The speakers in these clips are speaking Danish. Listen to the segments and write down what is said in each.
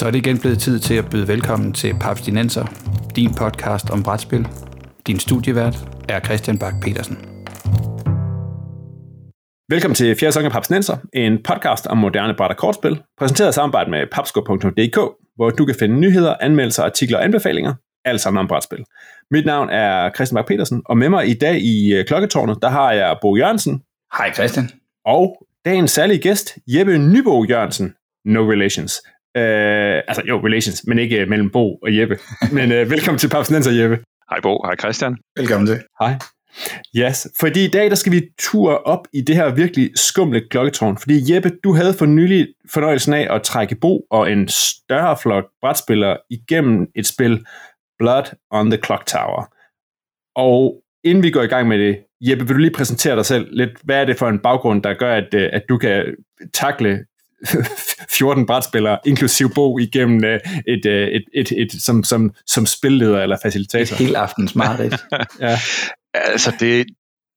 Så er det igen blevet tid til at byde velkommen til Papstinenser, din podcast om brætspil. Din studievært er Christian Bak petersen Velkommen til fjerde sæson af Papstinenser, en podcast om moderne bræt og kortspil, præsenteret i samarbejde med papsko.dk, hvor du kan finde nyheder, anmeldelser, artikler og anbefalinger, alt sammen om brætspil. Mit navn er Christian Bak petersen og med mig i dag i øh, Klokketårnet, der har jeg Bo Jørgensen. Hej Christian. Og dagens særlige gæst, Jeppe Nybo Jørgensen. No relations. Øh, altså jo, relations, men ikke mellem Bo og Jeppe. Men øh, velkommen til Papsnenser, Jeppe. Hej Bo, hej Christian. Velkommen til. Hej. Yes, fordi i dag der skal vi ture op i det her virkelig skumle klokketårn. Fordi Jeppe, du havde for nylig fornøjelsen af at trække Bo og en større flok brætspillere igennem et spil, Blood on the Clock Tower. Og inden vi går i gang med det, Jeppe, vil du lige præsentere dig selv lidt? Hvad er det for en baggrund, der gør, at, øh, at du kan takle 14 brætspillere, inklusiv Bo, igennem øh, et, øh, et, et, et, et, som, som, som spilleder eller facilitator. Et helt aftens mareridt. ja. Altså, det,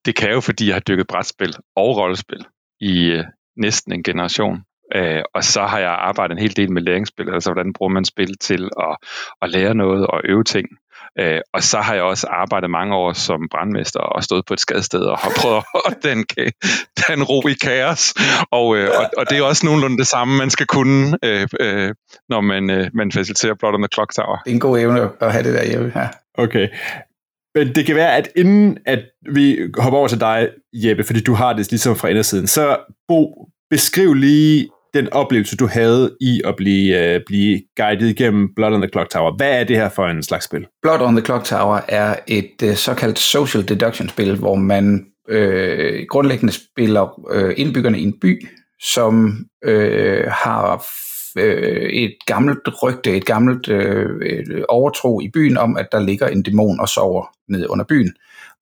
det kan jo, fordi jeg har dykket brætspil og rollespil i øh, næsten en generation. Øh, og så har jeg arbejdet en hel del med læringsspil, altså hvordan bruger man spil til at, at lære noget og øve ting. Øh, og så har jeg også arbejdet mange år som brandmester og stået på et skadested og har prøvet at den, den ro i kaos. Og, øh, og, og det er også nogenlunde det samme, man skal kunne, øh, øh, når man, øh, man faciliterer Blood on the Clock Tower. Det er en god evne at have det der hjemme her. Okay. Men det kan være, at inden at vi hopper over til dig, Jeppe, fordi du har det ligesom fra indersiden, så Bo, beskriv lige den oplevelse, du havde i at blive, øh, blive guidet igennem Blood on the Clock Tower. Hvad er det her for en slags spil? Blood on the Clock Tower er et øh, såkaldt social deduction spil, hvor man øh, grundlæggende spiller øh, indbyggerne i en by, som øh, har øh, et gammelt rygte, et gammelt øh, overtro i byen om, at der ligger en dæmon og sover nede under byen.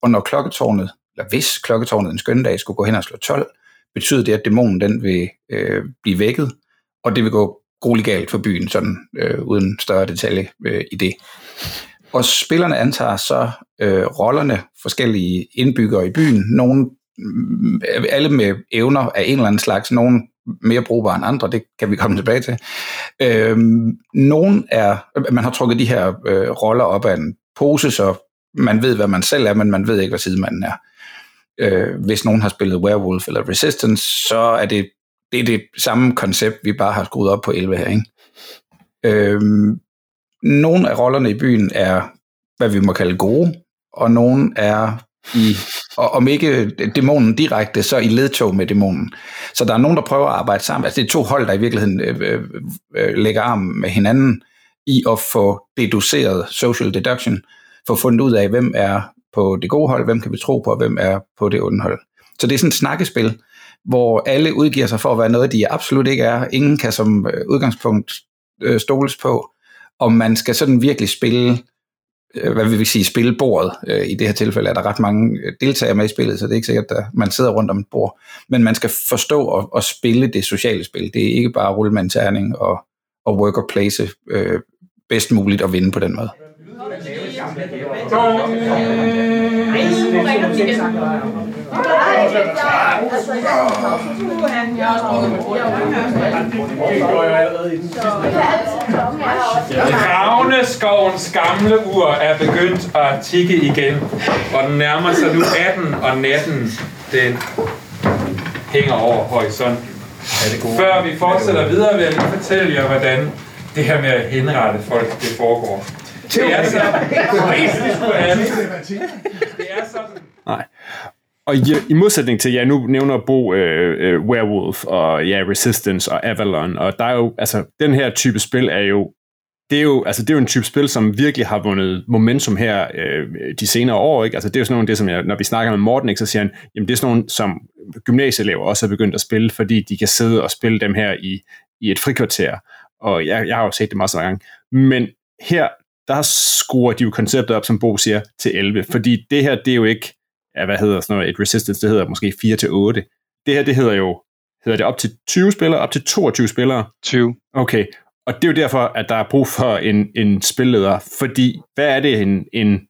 Og når klokketårnet, eller hvis klokketårnet en skønne dag skulle gå hen og slå 12, betyder det, at dæmonen den vil øh, blive vækket, og det vil gå grueligt galt for byen, sådan øh, uden større detalje øh, i det. Og spillerne antager så øh, rollerne, forskellige indbyggere i byen, nogle, mm, alle med evner af en eller anden slags, nogle mere brugbare end andre, det kan vi komme tilbage til. Øh, nogen er, man har trukket de her øh, roller op af en pose, så man ved, hvad man selv er, men man ved ikke, hvad sidemanden er øh, hvis nogen har spillet Werewolf eller Resistance, så er det, det er det samme koncept, vi bare har skruet op på 11 her. Ikke? Øh, nogle af rollerne i byen er, hvad vi må kalde gode, og nogle er i, og om ikke dæmonen direkte, så i ledtog med dæmonen. Så der er nogen, der prøver at arbejde sammen. Altså det er to hold, der i virkeligheden øh, øh, øh lægger arm med hinanden i at få deduceret social deduction, for at fundet ud af, hvem er på det gode hold, hvem kan vi tro på, og hvem er på det onde hold. Så det er sådan et snakkespil, hvor alle udgiver sig for at være noget, de absolut ikke er. Ingen kan som øh, udgangspunkt øh, stoles på, og man skal sådan virkelig spille, øh, hvad vil vi sige, spille bordet. Øh, I det her tilfælde er der ret mange øh, deltagere med i spillet, så det er ikke sikkert, at man sidder rundt om et bord. Men man skal forstå og, og spille det sociale spil. Det er ikke bare rulle med en terning og, og work og place øh, bedst muligt at vinde på den måde. Ravneskovens gamle ur er begyndt at tikke igen, og den nærmer sig nu 18, og natten den hænger over horisonten. Før vi fortsætter videre, vil jeg lige fortælle jer, hvordan det her med at henrette folk, det foregår. Det er sådan. Det er sådan. Nej. Og i, i modsætning til, ja, nu nævner Bo uh, uh, Werewolf og ja, Resistance og Avalon, og der er jo, altså, den her type spil er jo, det er jo, altså, det er jo en type spil, som virkelig har vundet momentum her uh, de senere år, ikke? Altså, det er jo sådan noget, det, som jeg, når vi snakker med Morten, ikke, så siger han, jamen, det er sådan nogle, som gymnasieelever også har begyndt at spille, fordi de kan sidde og spille dem her i, i et frikvarter, og jeg, jeg har jo set det masser af gange. Men her, der skruer de jo konceptet op, som Bo siger, til 11, fordi det her, det er jo ikke, ja, hvad hedder sådan noget, et resistance, det hedder måske 4 til 8. Det her, det hedder jo, hedder det op til 20 spillere, op til 22 spillere? 20. Okay, og det er jo derfor, at der er brug for en, en spilleder, fordi hvad er det, en, en,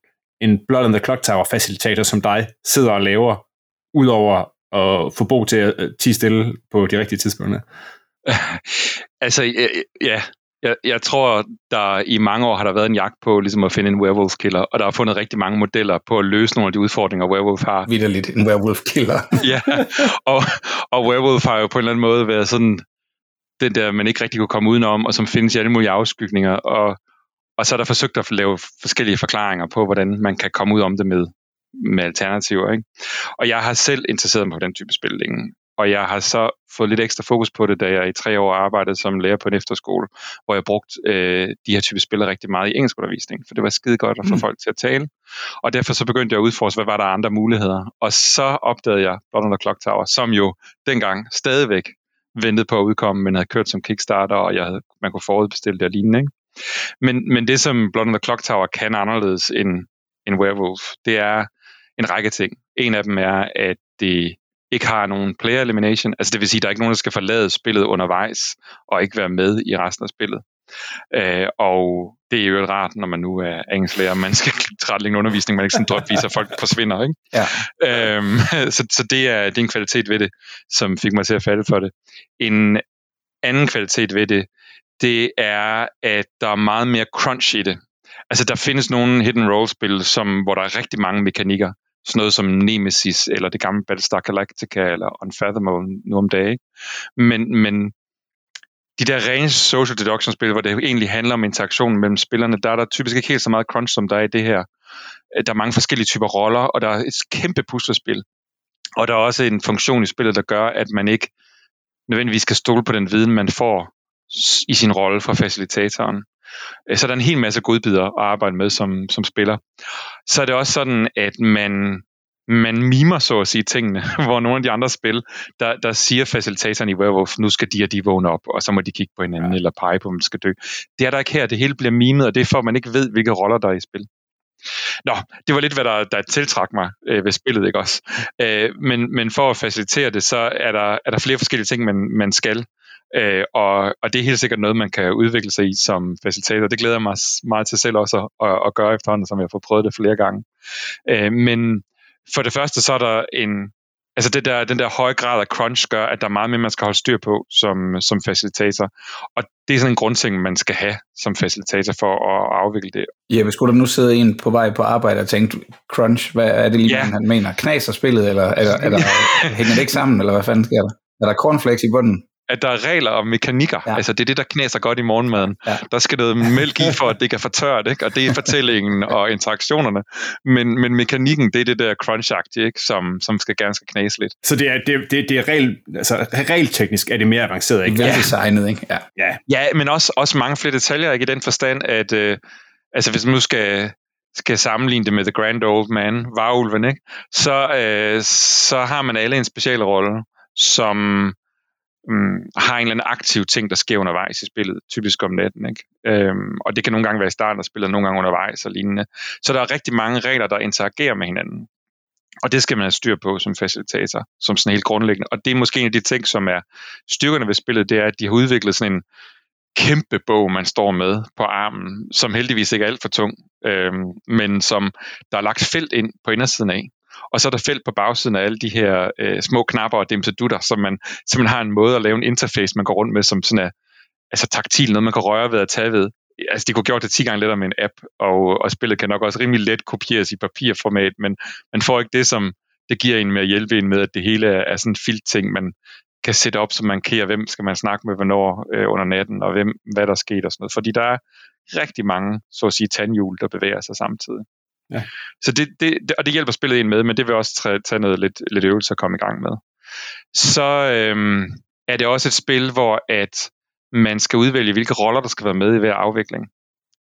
en Blood on the Clock Tower facilitator som dig sidder og laver, udover at få Bo til at tige stille på de rigtige tidspunkter? altså, ja, Jeg, jeg tror, der i mange år har der været en jagt på ligesom at finde en werewolf killer, og der er fundet rigtig mange modeller på at løse nogle af de udfordringer, werewolf har. Vitterligt en werewolf killer. ja, og, og werewolf har jo på en eller anden måde været sådan den der, man ikke rigtig kunne komme udenom, og som findes i alle mulige afskygninger, og, og så er der forsøgt at lave forskellige forklaringer på, hvordan man kan komme ud om det med, med alternativer. Ikke? Og jeg har selv interesseret mig på den type spil længe. Og jeg har så fået lidt ekstra fokus på det, da jeg i tre år arbejdede som lærer på en efterskole, hvor jeg brugte øh, de her type spil rigtig meget i engelskundervisning, for det var skide godt at få mm. folk til at tale. Og derfor så begyndte jeg at udforske, hvad var der andre muligheder. Og så opdagede jeg Blood the Clock Tower, som jo dengang stadigvæk ventede på at udkomme, men havde kørt som Kickstarter, og jeg havde, man kunne forudbestille det og lignende. Ikke? Men, men det, som Blood the Clock Tower kan anderledes end, end Werewolf, det er en række ting. En af dem er, at det ikke har nogen player elimination. Altså det vil sige, at der er ikke nogen, der skal forlade spillet undervejs og ikke være med i resten af spillet. Øh, og det er jo rart, når man nu er engelsklærer, man skal tilrettelægge en undervisning, man ikke sådan drøbvis, at folk forsvinder. Ikke? Ja. Øhm, så så det, er, det er en kvalitet ved det, som fik mig til at falde for det. En anden kvalitet ved det, det er, at der er meget mere crunch i det. Altså der findes nogle hidden role spil, som, hvor der er rigtig mange mekanikker, sådan noget som Nemesis, eller det gamle Battlestar Galactica, eller Unfathomable nu om dagen. Men, men de der rene social deduction spil, hvor det egentlig handler om interaktionen mellem spillerne, der er der typisk ikke helt så meget crunch, som der er i det her. Der er mange forskellige typer roller, og der er et kæmpe puslespil. Og der er også en funktion i spillet, der gør, at man ikke nødvendigvis skal stole på den viden, man får i sin rolle fra facilitatoren. Øh, så der er en hel masse godbidder at arbejde med som, som spiller. Så er det også sådan, at man, man mimer så at sige tingene, hvor nogle af de andre spil, der, der siger facilitatoren i Werewolf, nu skal de og de vågne op, og så må de kigge på hinanden ja. eller pege på, om de skal dø. Det er der ikke her, det hele bliver mimet, og det er for, at man ikke ved, hvilke roller der er i spil. Nå, det var lidt, hvad der, der tiltrak mig øh, ved spillet, ikke også? Øh, men, men for at facilitere det, så er der, er der flere forskellige ting, man, man skal. Øh, og, og det er helt sikkert noget, man kan udvikle sig i som facilitator. Det glæder jeg mig meget til selv også at, at, at gøre efterhånden, som jeg har fået prøvet det flere gange. Øh, men for det første, så er der en, altså det der, den der høje grad af crunch gør, at der er meget mere, man skal holde styr på som, som facilitator. Og det er sådan en grundting, man skal have som facilitator for at afvikle det. Ja, hvis skulle der nu sidde en på vej på arbejde og tænke, crunch, hvad er det lige, ja. han mener? Knaser spillet, eller, eller, eller hænger det ikke sammen, eller hvad fanden sker der? Er der cornflakes i bunden? At der er regler og mekanikker. Ja. Altså det er det, der knæser godt i morgenmaden. Ja. Der skal noget mælk i, for at det kan fortørt, ikke? og det er fortællingen og interaktionerne. Men, men mekanikken, det er det der crunch ikke? Som, som skal gerne skal knæse lidt. Så det er, det, det, det er regel, altså, regelteknisk er det mere avanceret, ikke? Veldesignet, ikke? Ja. ja. ja, men også, også mange flere detaljer, ikke? I den forstand, at øh, altså, hvis man nu skal skal sammenligne det med The Grand Old Man, varulven, ikke? Så, øh, så har man alle en special rolle, som um, har en eller anden aktiv ting, der sker undervejs i spillet, typisk om natten. Ikke? Øhm, og det kan nogle gange være i starten af spillet, nogle gange undervejs og lignende. Så der er rigtig mange regler, der interagerer med hinanden. Og det skal man have styr på som facilitator, som sådan helt grundlæggende. Og det er måske en af de ting, som er styrkerne ved spillet, det er, at de har udviklet sådan en kæmpe bog, man står med på armen, som heldigvis ikke er alt for tung, øhm, men som der er lagt felt ind på indersiden af, og så er der felt på bagsiden af alle de her øh, små knapper og dimsedutter, så man man har en måde at lave en interface, man går rundt med, som sådan er altså taktil, noget man kan røre ved at tage ved. Altså, de kunne gjort det 10 gange lettere med en app, og, og spillet kan nok også rimelig let kopieres i papirformat, men man får ikke det, som det giver en med at hjælpe en med, at det hele er, er sådan en filt-ting, man kan sætte op, så man kan, hvem skal man snakke med, hvornår øh, under natten, og hvem, hvad der sker og sådan noget. Fordi der er rigtig mange, så at sige, tandhjul, der bevæger sig samtidig. Ja. Så det, det, og det hjælper spillet ind med, men det vil også tage noget lidt, lidt øvelse at komme i gang med. Så øhm, er det også et spil, hvor at man skal udvælge, hvilke roller, der skal være med i hver afvikling.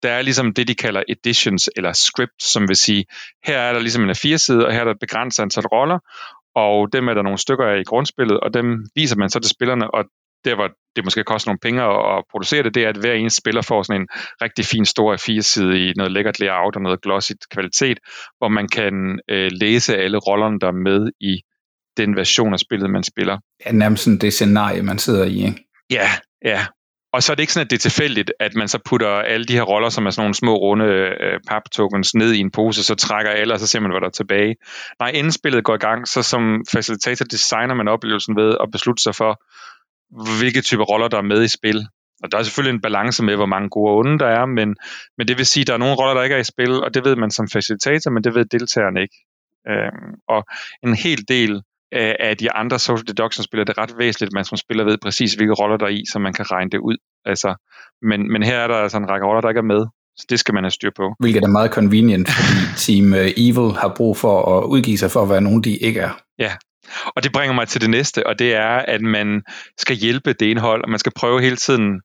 Der er ligesom det, de kalder editions eller script, som vil sige, her er der ligesom en af fire sider, og her er der et begrænset antal roller, og dem er der nogle stykker af i grundspillet, og dem viser man så til spillerne, og der hvor det måske koster nogle penge at, producere det, det er, at hver eneste spiller får sådan en rigtig fin stor A4-side i noget lækkert layout og noget glossy kvalitet, hvor man kan øh, læse alle rollerne, der er med i den version af spillet, man spiller. Ja, nærmest sådan det scenarie, man sidder i, ikke? Ja, ja. Og så er det ikke sådan, at det er tilfældigt, at man så putter alle de her roller, som er sådan nogle små runde øh, pap-tokens, ned i en pose, så trækker alle, og så ser man, hvad der er tilbage. Nej, inden spillet går i gang, så som facilitator designer man oplevelsen ved at beslutte sig for, hvilke typer roller, der er med i spil. og der er selvfølgelig en balance med, hvor mange gode og onde der er, men, men det vil sige, at der er nogle roller, der ikke er i spil, og det ved man som facilitator, men det ved deltagerne ikke. Øhm, og en hel del af, af de andre social deduction spillere, det er ret væsentligt, at man som spiller ved præcis, hvilke roller der er i, så man kan regne det ud. Altså, men, men her er der altså en række roller, der ikke er med, så det skal man have styr på. Hvilket er meget convenient, fordi Team øh, Evil har brug for at udgive sig for at være nogen, de ikke er. Ja, og det bringer mig til det næste, og det er, at man skal hjælpe det indhold, og man skal prøve hele tiden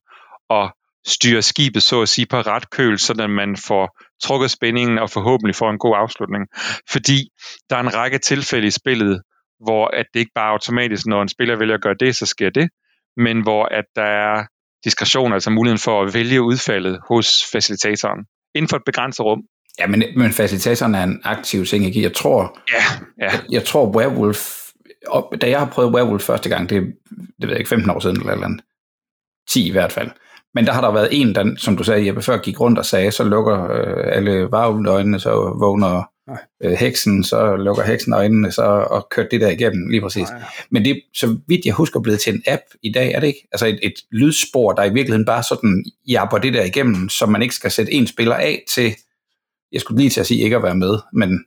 at styre skibet, så at sige, på ret køl, så man får trukket spændingen og forhåbentlig får en god afslutning. Fordi der er en række tilfælde i spillet, hvor at det ikke bare automatisk, når en spiller vælger at gøre det, så sker det, men hvor at der er diskretion, altså muligheden for at vælge udfaldet hos facilitatoren inden for et begrænset rum. Ja, men, men facilitatoren er en aktiv ting, ikke? Jeg tror, ja, ja. Jeg, jeg tror Werewolf, og da jeg har prøvet Werewolf første gang, det, det ved jeg ikke, 15 år siden eller eller andet, 10 i hvert fald, men der har der været en, der, som du sagde, Jeppe, før gik rundt og sagde, så lukker øh, alle varvlende øjnene, så vågner øh, heksen, så lukker heksen øjnene, så, og kørt det der igennem, lige præcis. Nej. Men det så vidt jeg husker, blevet til en app i dag, er det ikke? Altså et, et lydspor, der i virkeligheden bare sådan japper det der igennem, så man ikke skal sætte en spiller af til, jeg skulle lige til at sige ikke at være med, men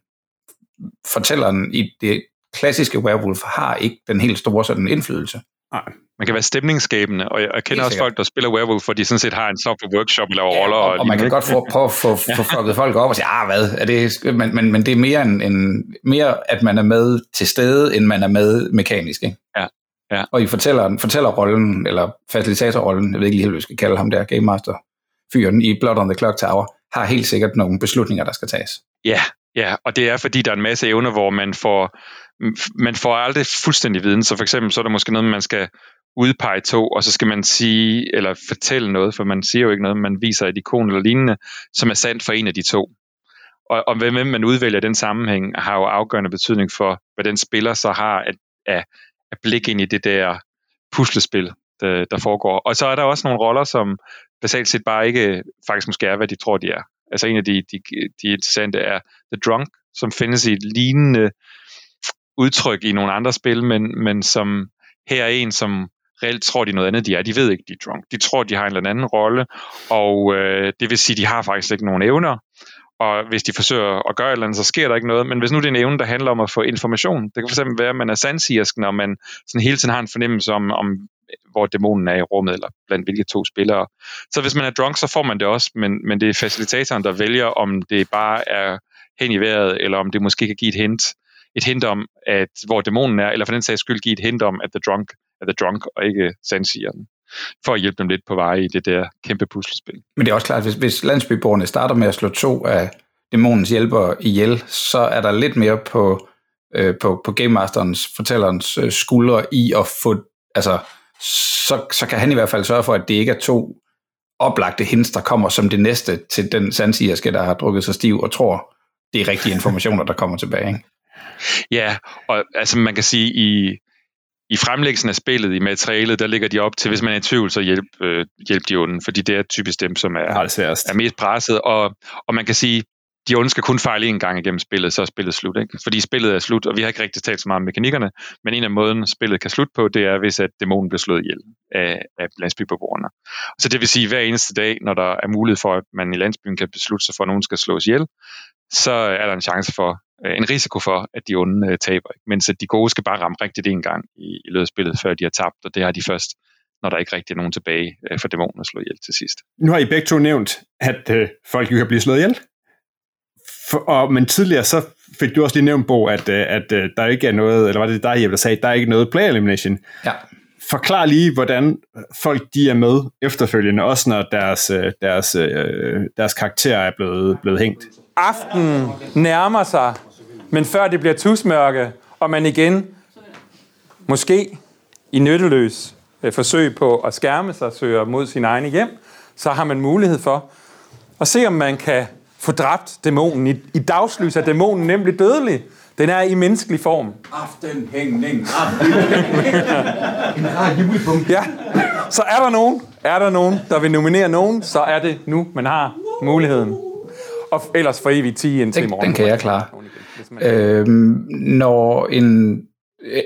fortælleren i det klassiske werewolf har ikke den helt store sådan indflydelse. Nej. Man kan være stemningsskabende, og jeg kender også folk, der spiller werewolf, hvor de sådan set har en software workshop, eller ja, roller. Og, og, og man kan godt få, prøve at få, få fucket folk op og sige, ah hvad, er det, men, men, men det er mere, en, en, mere, at man er med til stede, end man er med mekanisk. Ikke? Ja. Ja. Og I fortæller, fortæller rollen, eller facilitatorrollen, jeg ved ikke lige, hvad vi skal kalde ham der, Game Master, fyren i Blood on the Clock Tower, har helt sikkert nogle beslutninger, der skal tages. Ja, ja, og det er fordi, der er en masse evner, hvor man får, man får aldrig fuldstændig viden. Så for eksempel, så er der måske noget, man skal udpege to, og så skal man sige, eller fortælle noget, for man siger jo ikke noget, man viser et ikon eller lignende, som er sandt for en af de to. Og, og hvem man udvælger den sammenhæng, har jo afgørende betydning for, hvad den spiller så har at, at, at blik ind i det der puslespil, der, der foregår. Og så er der også nogle roller, som basalt set bare ikke faktisk måske er, hvad de tror, de er. Altså en af de, de, de interessante er The Drunk, som findes i et lignende udtryk i nogle andre spil, men, men som her er en, som reelt tror de noget andet, de er. De ved ikke, de er drunk. De tror, de har en eller anden rolle, og øh, det vil sige, de har faktisk ikke nogen evner. Og hvis de forsøger at gøre et eller andet, så sker der ikke noget. Men hvis nu det er en evne, der handler om at få information, det kan fx være, at man er sandsigersk, når man sådan hele tiden har en fornemmelse om, om hvor dæmonen er i rummet, eller blandt hvilke to spillere. Så hvis man er drunk, så får man det også, men, men det er facilitatoren, der vælger, om det bare er hen i vejret, eller om det måske kan give et hint, et hint om, at hvor dæmonen er, eller for den sags skyld give et hint om, at the drunk er the drunk, og ikke sandsigeren for at hjælpe dem lidt på vej i det der kæmpe puslespil. Men det er også klart, hvis, hvis landsbyborgerne starter med at slå to af dæmonens hjælpere ihjel, så er der lidt mere på, øh, på, på Game Masterens, fortællerens øh, skuldre i at få, altså, så, så kan han i hvert fald sørge for, at det ikke er to oplagte hints, der kommer som det næste til den sandsigerske, der har drukket sig stiv og tror, det er rigtige informationer, der kommer tilbage. Ikke? Ja, og altså man kan sige, i, i fremlæggelsen af spillet, i materialet, der ligger de op til, hvis man er i tvivl, så hjælp, øh, hjælp de onde, fordi det er typisk dem, som er, er mest presset, og, og man kan sige, de onde skal kun fejle en gang igennem spillet, så er spillet slut. Ikke? Fordi spillet er slut, og vi har ikke rigtig talt så meget om mekanikkerne, men en af måden, spillet kan slutte på, det er, hvis at dæmonen bliver slået ihjel af, af landsbybeboerne. Så det vil sige, at hver eneste dag, når der er mulighed for, at man i landsbyen kan beslutte sig for, at nogen skal slås ihjel, så er der en chance for, en risiko for, at de onde øh, taber. Ikke? Mens at de gode skal bare ramme rigtigt en gang i, i løbet af spillet, før de har tabt, og det har de først, når der ikke rigtig er nogen tilbage øh, for dæmonen at slå ihjel til sidst. Nu har I begge to nævnt, at øh, folk jo kan blive slået ihjel. For, og, men tidligere så fik du også lige nævnt, Bo, at, øh, at øh, der ikke er noget, eller var det dig, der sagde, der er ikke noget play elimination. Ja. Forklar lige, hvordan folk de er med efterfølgende, også når deres, øh, deres, deres karakter er blevet, blevet hængt. Aften nærmer sig, men før det bliver tusmørke, og man igen, måske i nytteløs forsøg på at skærme sig, søger mod sin egne hjem, så har man mulighed for at se, om man kan få dræbt dæmonen. I, i dagslys er dæmonen nemlig dødelig. Den er i menneskelig form. Aftenhængning. ja. Så er der nogen, er der nogen, der vil nominere nogen, så er det nu, man har muligheden. Og ellers for evigt 10 indtil den, i morgen. Den kan jeg klare. Øhm, når en,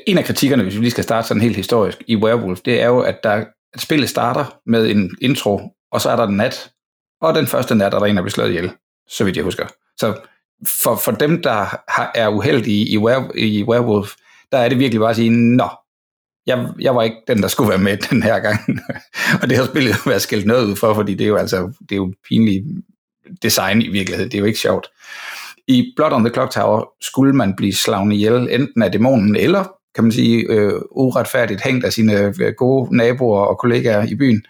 en af kritikkerne, hvis vi lige skal starte sådan helt historisk, i Werewolf, det er jo, at der at spillet starter med en intro, og så er der nat, og den første nat er der en, der bliver slået ihjel, så vidt jeg husker. Så for, for dem, der har, er uheldige i, were, i Werewolf, der er det virkelig bare at sige, nå, jeg, jeg var ikke den, der skulle være med den her gang. og det har spillet været skældt noget ud for, fordi det er jo altså det er jo pinligt design i virkeligheden. Det er jo ikke sjovt. I Blood on the Clock Tower skulle man blive slagen ihjel, enten af dæmonen, eller kan man sige, øh, uretfærdigt hængt af sine øh, gode naboer og kollegaer i byen.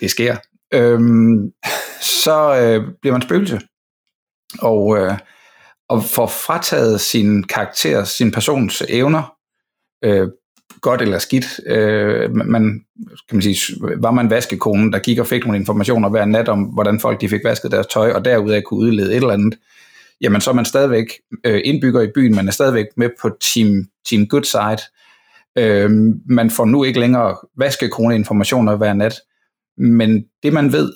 Det sker. Øhm, så øh, bliver man spøgelse. Og, øh, og får frataget sin karakter, sin persons evner, øh, godt eller skidt. Øh, man, kan man sige, var man vaskekonen, der gik og fik nogle informationer hver nat om, hvordan folk de fik vasket deres tøj, og derudaf kunne udlede et eller andet, jamen så er man stadigvæk øh, indbygger i byen, man er stadigvæk med på team, team good side. Øh, man får nu ikke længere vaskekone informationer hver nat, men det man ved,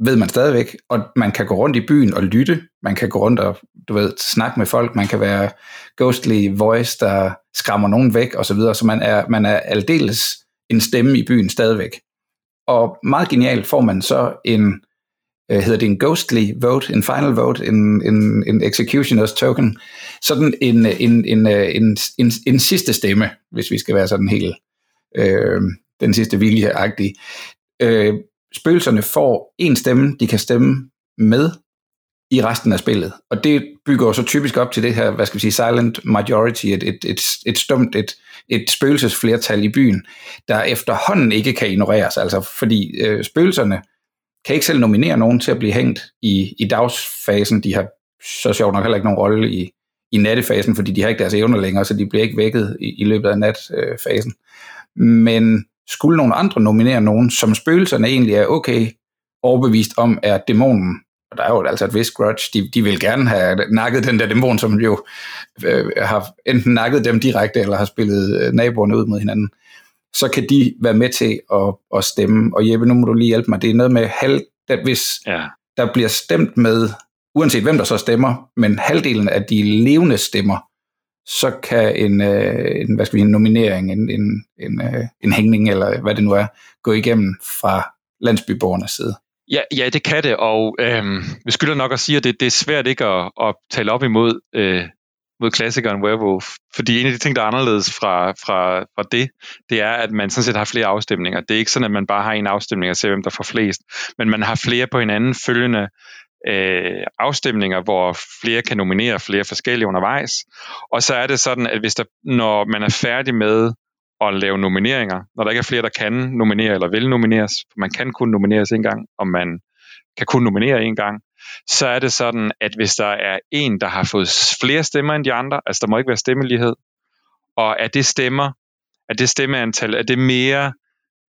ved man stadigvæk, og man kan gå rundt i byen og lytte, man kan gå rundt og du ved, snakke med folk, man kan være ghostly voice, der skræmmer nogen væk og så videre, så man er, man er aldeles en stemme i byen stadigvæk. Og meget genialt får man så en, øh, hedder det en ghostly vote, en final vote, en, en, en executioner's token, sådan en, en, en, øh, en, en, en sidste stemme, hvis vi skal være sådan helt øh, den sidste vilje-agtig. Øh, spøgelserne får en stemme, de kan stemme med i resten af spillet. Og det bygger så typisk op til det her, hvad skal vi sige, silent majority, et, et, et, et stumt, et, et spøgelsesflertal i byen, der efterhånden ikke kan ignoreres, altså fordi øh, spøgelserne kan ikke selv nominere nogen til at blive hængt i, i dagsfasen. De har så sjovt nok heller ikke nogen rolle i, i nattefasen, fordi de har ikke deres evner længere, så de bliver ikke vækket i, i løbet af natfasen. Men skulle nogle andre nominere nogen, som spøgelserne egentlig er okay overbevist om, er dæmonen, og der er jo altså et vist grudge, de, de vil gerne have nakket den der dæmon, som jo øh, har enten nakket dem direkte, eller har spillet øh, naboerne ud mod hinanden, så kan de være med til at, at stemme. Og Jeppe, nu må du lige hjælpe mig, det er noget med halv, at hvis ja. der bliver stemt med, uanset hvem der så stemmer, men halvdelen af de levende stemmer, så kan en, øh, en, hvad skal vi, en nominering, en, en, en, øh, en hængning, eller hvad det nu er, gå igennem fra landsbyborgernes side. Ja, ja, det kan det, og øh, vi skylder nok at sige, at det, det er svært ikke at, at tale op imod øh, mod klassikeren Werewolf, fordi en af de ting, der er anderledes fra, fra, fra det, det er, at man sådan set har flere afstemninger. Det er ikke sådan, at man bare har en afstemning og ser, hvem der får flest, men man har flere på hinanden følgende øh, afstemninger, hvor flere kan nominere flere forskellige undervejs. Og så er det sådan, at hvis der, når man er færdig med at lave nomineringer, når der ikke er flere, der kan nominere eller vil nomineres, for man kan kun nomineres en gang, og man kan kun nominere en gang, så er det sådan, at hvis der er en, der har fået flere stemmer end de andre, altså der må ikke være stemmelighed, og er det stemmer, er det stemmeantal, er det mere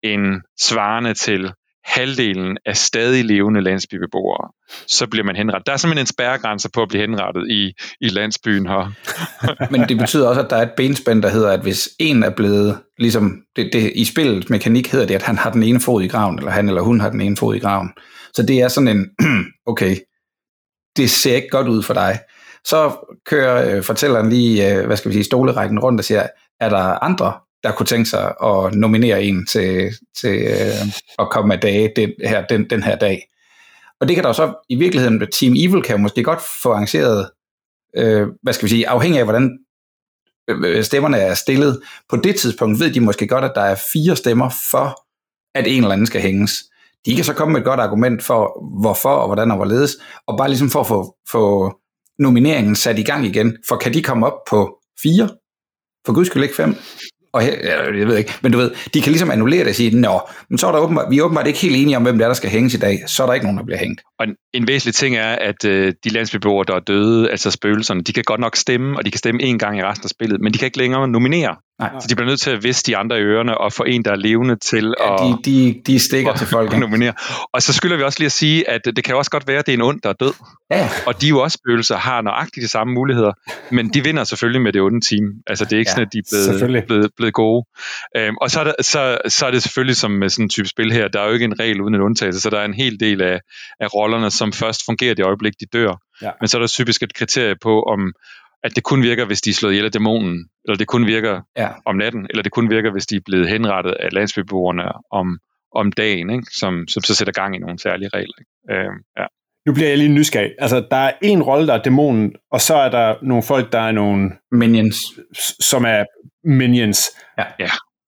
end svarende til halvdelen af stadig levende landsbybeboere, så bliver man henrettet. Der er simpelthen en spærregrænse på at blive henrettet i, i landsbyen her. Men det betyder også, at der er et benspænd, der hedder, at hvis en er blevet, ligesom det, det, i spillet mekanik hedder det, at han har den ene fod i graven, eller han eller hun har den ene fod i graven. Så det er sådan en, okay, det ser ikke godt ud for dig. Så kører øh, fortælleren lige, øh, hvad skal vi sige, stolerækken rundt og siger, er der andre, der kunne tænke sig at nominere en til, til øh, at komme af dage den her, den, den her dag. Og det kan der så i virkeligheden, Team Evil kan måske godt få arrangeret, øh, hvad skal vi sige, afhængig af hvordan øh, stemmerne er stillet. På det tidspunkt ved de måske godt, at der er fire stemmer for, at en eller anden skal hænges. De kan så komme med et godt argument for, hvorfor og hvordan og hvorledes, og bare ligesom for at få, få nomineringen sat i gang igen. For kan de komme op på fire? For guds skyld ikke fem og her, jeg ved ikke, men du ved, de kan ligesom annullere det og sige, nå, men så er der åbenbart, vi er åbenbart ikke helt enige om, hvem det er, der skal hænges i dag, så er der ikke nogen, der bliver hængt. Og en, en væsentlig ting er, at øh, de landsbyboere, der er døde, altså spøgelserne, de kan godt nok stemme, og de kan stemme én gang i resten af spillet, men de kan ikke længere nominere. Nej. Så de bliver nødt til at vise de andre i ørerne og få en, der er levende til ja, at... De, de, de stikker til folk. nominere. Og så skylder vi også lige at sige, at det kan også godt være, at det er en ond, der er død. Ja. Og de er jo også spøgelser, har nøjagtigt de samme muligheder, men de vinder selvfølgelig med det onde team. Altså det er ikke ja, sådan, at de er blevet, blevet, blevet gode. Øhm, og så er, der, så, så er det selvfølgelig som med sådan en type spil her, der er jo ikke en regel uden en undtagelse, så der er en hel del af, af rollerne, som først fungerer det øjeblik, de dør. Ja. Men så er der typisk et kriterie på, om at det kun virker, hvis de er slået ihjel af dæmonen, eller det kun virker Ja. om natten, eller det kun virker, hvis de er blevet henrettet af landsbyboerne om, om dagen, ikke? Som, som så sætter gang i nogle særlige regler. Ikke? Øh, ja. Nu bliver jeg lige nysgerrig. Altså, der er en rolle, der er dæmonen, og så er der nogle folk, der er nogle, Minions, som er minions.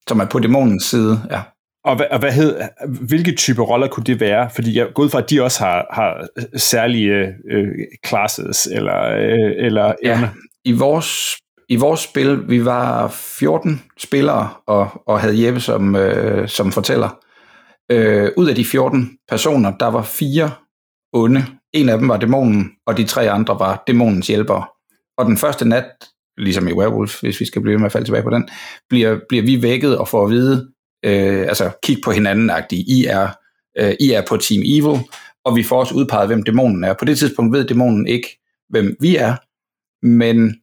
som er på dæmonens side. Ja. Og, hvad, og hvad hed, hvilke type roller kunne det være? Fordi jeg går ud fra, at de også har, har særlige øh, classes eller, øh, eller Ja. evner. I vores, I vores spil, vi var 14 spillere og, og havde Jeppe som, øh, som fortæller. Øh, ud af de 14 personer, der var fire onde. En af dem var dæmonen, og de tre andre var dæmonens hjælpere. Og den første nat, ligesom i Werewolf, hvis vi skal blive med at falde tilbage på den, bliver, bliver vi vækket og får at vide, øh, altså kig på hinanden I er, øh, I er på Team Evil, og vi får også udpeget, hvem dæmonen er. På det tidspunkt ved dæmonen ikke, hvem vi er, men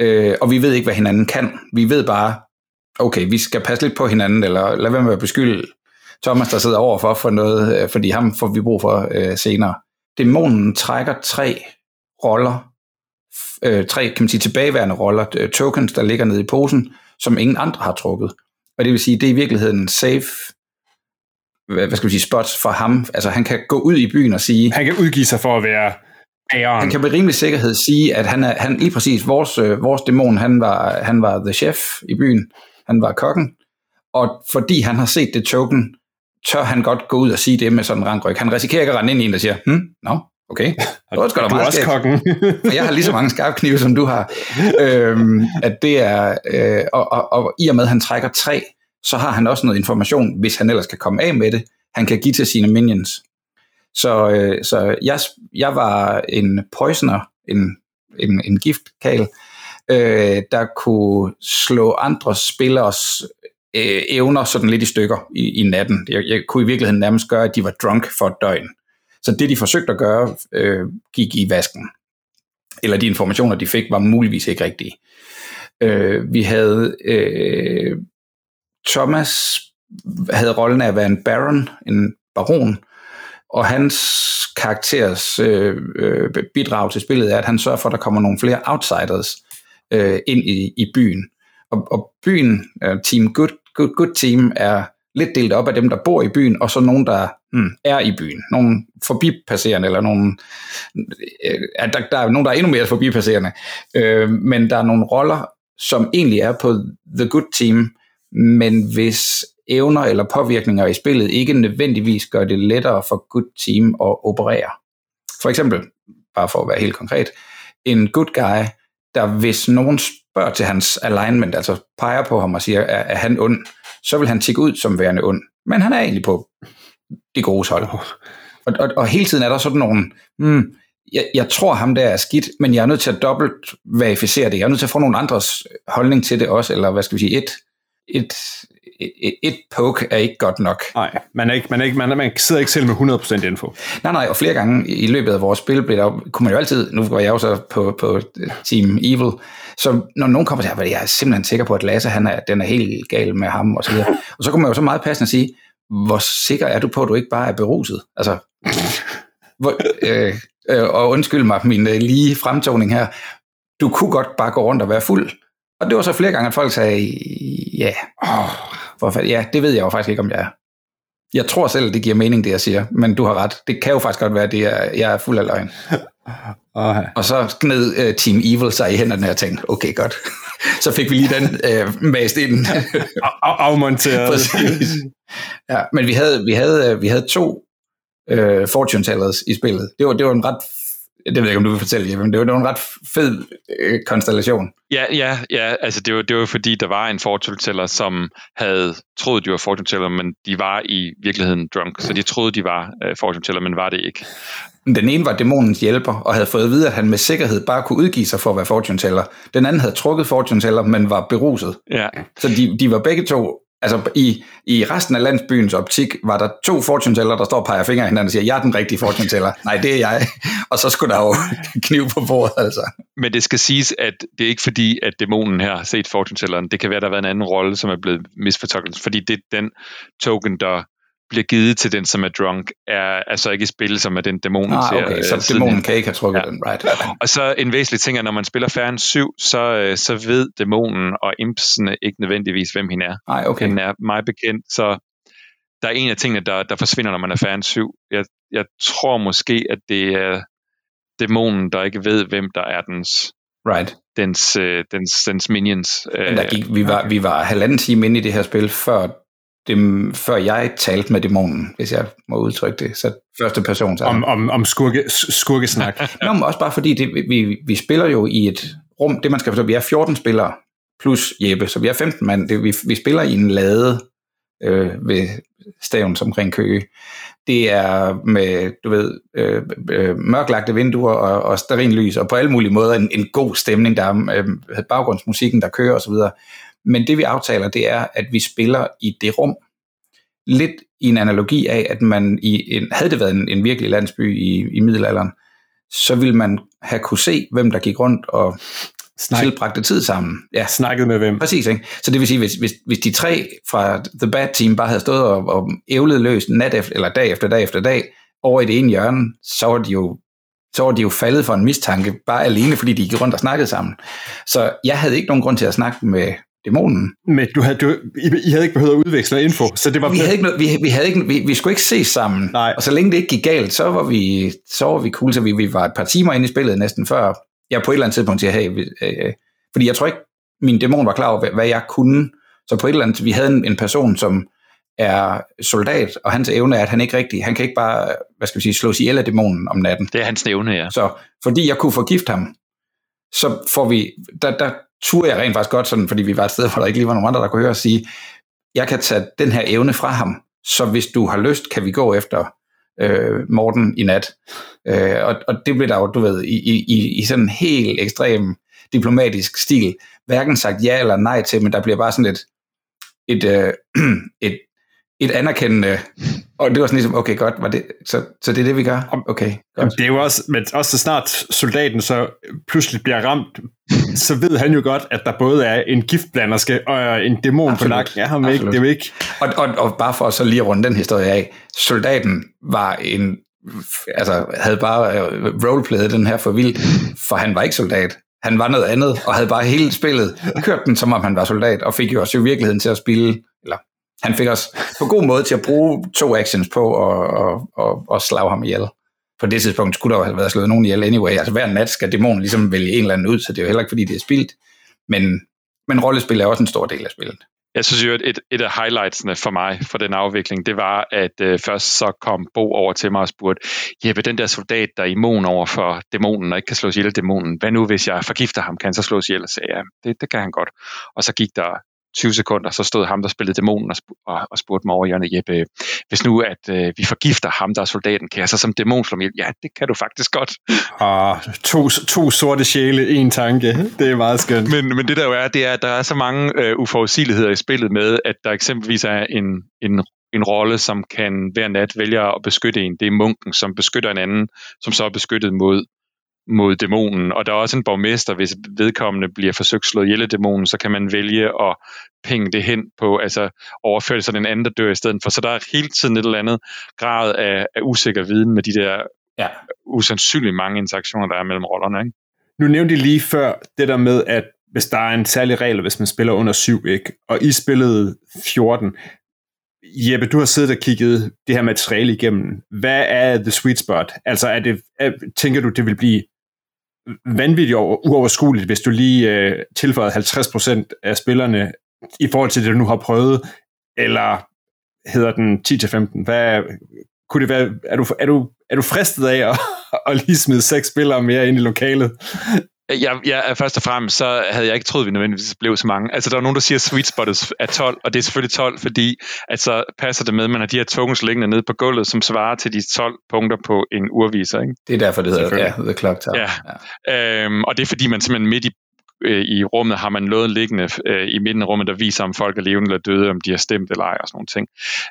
øh, og vi ved ikke, hvad hinanden kan. Vi ved bare, okay, vi skal passe lidt på hinanden, eller lad være med at beskylde Thomas, der sidder overfor for noget, øh, fordi ham får vi brug for øh, senere. Dæmonen trækker tre roller, øh, tre kan man sige, tilbageværende roller, øh, tokens, der ligger nede i posen, som ingen andre har trukket. Og det vil sige, det er i virkeligheden safe hvad hvad skal vi sige, spots for ham. Altså han kan gå ud i byen og sige, Han kan udgive sig for at være bageren. han kan med rimelig sikkerhed sige, at han er han, lige præcis vores, øh, vores dæmon, han var, han var the chef i byen, han var kokken, og fordi han har set det token, tør han godt gå ud og sige det med sådan en rangryg. Han risikerer ikke at rende ind i en, der siger, hm, no, okay, det var du meget også kokken. for jeg har lige så mange skarpe knive, som du har. øhm, at det er, øh, og, og, og i og med, at han trækker tre, så har han også noget information, hvis han ellers kan komme af med det, han kan give til sine minions. Så, øh, så jeg, jeg var en poisoner, en, en, en giftkal, øh, der kunne slå andre spillers øh, evner sådan lidt i stykker i, i natten. Jeg, jeg kunne i virkeligheden nærmest gøre, at de var drunk for et døgn. Så det, de forsøgte at gøre, øh, gik i vasken. Eller de informationer, de fik, var muligvis ikke rigtige. Øh, vi havde... Øh, Thomas havde rollen af at være en baron, en baron, og hans karakteres øh, øh, bidrag til spillet er, at han sørger for, at der kommer nogle flere outsiders øh, ind i, i byen. Og, og byen, øh, Team good, good, good Team, er lidt delt op af dem, der bor i byen, og så nogen, der hmm, er i byen. Nogle forbipasserende, eller nogle, øh, der, der er nogen, der er endnu mere forbipasserende. Øh, men der er nogle roller, som egentlig er på The Good Team, men hvis evner eller påvirkninger i spillet ikke nødvendigvis gør det lettere for Good Team at operere. For eksempel, bare for at være helt konkret, en good guy, der hvis nogen spørger til hans alignment, altså peger på ham og siger, er, er han ond, så vil han tikke ud som værende ond. Men han er egentlig på det gode hold. Og, og, og hele tiden er der sådan nogle, hmm, jeg, jeg tror ham der er skidt, men jeg er nødt til at dobbelt verificere det. Jeg er nødt til at få nogle andres holdning til det også, eller hvad skal vi sige, et, et, et, et poke er ikke godt nok. Nej, man, er ikke, man, er ikke, man, er, man sidder ikke selv med 100% info. Nej, nej, og flere gange i løbet af vores spil blev der, kunne man jo altid, nu var jeg jo så på, på Team Evil, så når nogen kommer til, at jeg er simpelthen sikker på, at Lasse, han er, den er helt gal med ham, og så videre. Og så kunne man jo så meget passende sige, hvor sikker er du på, at du ikke bare er beruset? Altså, hvor, øh, øh, og undskyld mig min øh, lige fremtoning her, du kunne godt bare gå rundt og være fuld. Og det var så flere gange, at folk sagde, ja, hvorfor, ja, det ved jeg jo faktisk ikke, om jeg er. Jeg tror selv, det giver mening, det jeg siger, men du har ret. Det kan jo faktisk godt være, at det er, jeg er fuld af løgn. Okay. Og så gned uh, Team Evil sig i hænderne og tænkte, okay, godt. så fik vi lige den uh, mast ind. Af- Afmonteret. Præcis. Ja, men vi havde, vi havde, øh, vi havde to uh, fortune tellers i spillet. Det var, det var en ret, det ved jeg ikke, om du vil fortælle, Jeppe, men det var, det var en ret fed uh, konstellation. Ja, ja, ja, altså det var, det var fordi, der var en fortune teller, som havde troet, de var fortune teller, men de var i virkeligheden drunk, så de troede, de var fortune teller, men var det ikke. Den ene var dæmonens hjælper, og havde fået at vide, at han med sikkerhed bare kunne udgive sig for at være fortune teller. Den anden havde trukket fortune teller, men var beruset. Ja, Så de, de var begge to, altså i, i resten af landsbyens optik, var der to fortuneteller, der står og peger fingre af hinanden og siger, jeg er den rigtige fortune teller. Nej, det er jeg. Og så skulle der jo kniv på bordet, altså. men det skal siges, at det er ikke fordi, at dæmonen her har set fortune telleren. Det kan være, der har været en anden rolle, som er blevet misfortolket, fordi det er den token, der bliver givet til den, som er drunk, er altså ikke i spil, som er den dæmonen Ah, okay, øh, så siden dæmonen kan ikke have trukket Ja. den, right? Og så en væsentlig ting er, når man spiller færre end syv, så, øh, så ved dæmonen og impsene ikke nødvendigvis, hvem hende er. Nej, okay. Den er meget bekendt, så der er en af tingene, der, der forsvinder, når man er færre end syv. Jeg, jeg tror måske, at det er dæmonen, der ikke ved, hvem der er dens, Right. dens, øh, dens, dens minions. Men der gik, vi, var, vi var halvanden time inde i det her spil, før, dem, før jeg talte med dæmonen, hvis jeg må udtrykke det. Så første person. Så. Om, om, om skurke, skurkesnak. Nå, men også bare fordi, det, vi, vi spiller jo i et rum, det man skal forstå, vi er 14 spillere, plus Jeppe, så vi er 15 mand. Det, vi, vi spiller i en lade øh, ved staven omkring Køge. Det er med, du ved, øh, øh, mørklagte vinduer og, og lys, og på alle mulige måder en, en god stemning. Der er øh, baggrundsmusikken, der kører osv. Men det vi aftaler, det er, at vi spiller i det rum. Lidt i en analogi af, at man i en, havde det været en, en virkelig landsby i, i middelalderen, så ville man have kunne se, hvem der gik rundt og Snak, tilbragte tid sammen. Ja, snakket med hvem? præcis. Ikke? Så det vil sige, hvis, hvis, hvis de tre fra The Bad Team bare havde stået og, og ævlet løs nat efter, eller dag efter dag efter dag over i det ene hjørne, så var de jo så var de jo faldet for en mistanke, bare alene fordi de gik rundt og snakkede sammen. Så jeg havde ikke nogen grund til at snakke med dæmonen. Men du havde, du, I, I havde ikke behøvet at udveksle info, så det var... Vi, havde ikke noget, vi, vi, havde ikke, vi, vi skulle ikke ses sammen. Nej. Og så længe det ikke gik galt, så var vi, så var vi cool, så vi, vi var et par timer inde i spillet næsten før. Jeg på et eller andet tidspunkt siger, hey, vi, øh, fordi jeg tror ikke, min dæmon var klar over, hvad, hvad jeg kunne. Så på et eller andet, vi havde en, en person, som er soldat, og hans evne er, at han ikke rigtig, han kan ikke bare, hvad skal vi sige, slås ihjel af dæmonen om natten. Det er hans nævne, ja. Så fordi jeg kunne forgifte ham, så får vi, der, der turde jeg rent faktisk godt sådan, fordi vi var et sted, hvor der ikke lige var nogen andre, der kunne høre og sige, jeg kan tage den her evne fra ham, så hvis du har lyst, kan vi gå efter øh, Morten i nat. Øh, og, og det blev der jo, du ved, i, i, i sådan en helt ekstrem diplomatisk stil, hverken sagt ja eller nej til, men der bliver bare sådan et, et, øh, et, et anerkendende, og det var sådan ligesom, okay, godt, var det, så, så det er det, vi gør? Okay, Jamen, godt. det er jo også, men også så snart soldaten så pludselig bliver ramt, så ved han jo godt, at der både er en giftblanderske og en dæmon Absolut. på nakken. Ja, ham ikke. Det er jo ikke... Og, og, og bare for så lige at runde den historie af, soldaten var en, altså havde bare øh, roleplayet den her for vildt, for han var ikke soldat. Han var noget andet, og havde bare hele spillet kørt den, som om han var soldat, og fik jo også i virkeligheden til at spille, eller han fik os på god måde til at bruge to actions på og, og, og, og slage ham ihjel. På det tidspunkt skulle der jo have været slået nogen ihjel anyway. Altså hver nat skal dæmonen ligesom vælge en eller anden ud, så det er jo heller ikke fordi, det er spildt. Men, men rollespil er også en stor del af spillet. Jeg synes jo, at et, et af highlightsene for mig for den afvikling, det var, at øh, først så kom Bo over til mig og spurgte, Jeppe, den der soldat, der er immun over for dæmonen og ikke kan slås ihjel af dæmonen, hvad nu hvis jeg forgifter ham, kan han så slås ihjel? Og sagde, ja, det, det kan han godt. Og så gik der 20 sekunder, så stod ham, der spillede dæmonen og, sp- og, og spurgte mig over hjørnet, Jeppe, hvis nu at øh, vi forgifter ham, der er soldaten, kan jeg så som dæmon slå ihjel? Ja, det kan du faktisk godt. Og to, to sorte sjæle, en tanke. Det er meget skønt. Men, men det der jo er, det er, at der er så mange øh, uforudsigeligheder i spillet med, at der eksempelvis er en, en, en rolle, som kan hver nat vælge at beskytte en. Det er munken, som beskytter en anden, som så er beskyttet mod, mod dæmonen. Og der er også en borgmester, hvis vedkommende bliver forsøgt slået ihjel af dæmonen, så kan man vælge at penge det hen på, altså overføre det sådan en anden, der dør i stedet for. Så der er hele tiden et eller andet grad af, af usikker viden med de der Ja. usandsynligt mange interaktioner, der er mellem rollerne. Ikke? Nu nævnte jeg lige før det der med, at hvis der er en særlig regel, hvis man spiller under 7, ikke? og I spillede 14. Jeppe, du har siddet og kigget det her materiale igennem. Hvad er the sweet spot? Altså, er det, er, tænker du, det vil blive vanvittigt over, uoverskueligt, hvis du lige øh, tilføjede 50% af spillerne i forhold til det, du nu har prøvet, eller hedder den 10-15? Hvad, kunne det være, er, du, er, du, er du fristet af at, at lige smide seks spillere mere ind i lokalet? Jeg, jeg, først og fremmest, så havde jeg ikke troet, at vi nødvendigvis blev så mange. Altså, der er nogen, der siger, at sweet spot er 12, og det er selvfølgelig 12, fordi at så passer det med, at man har de her tokens liggende nede på gulvet, som svarer til de 12 punkter på en urviser. Ikke? Det er derfor, det hedder ja. The Clock Tower. Ja. ja. Øhm, og det er fordi, man simpelthen midt i, øh, i rummet har man noget liggende øh, i midten af rummet, der viser, om folk er levende eller døde, om de har stemt eller ej og sådan nogle ting.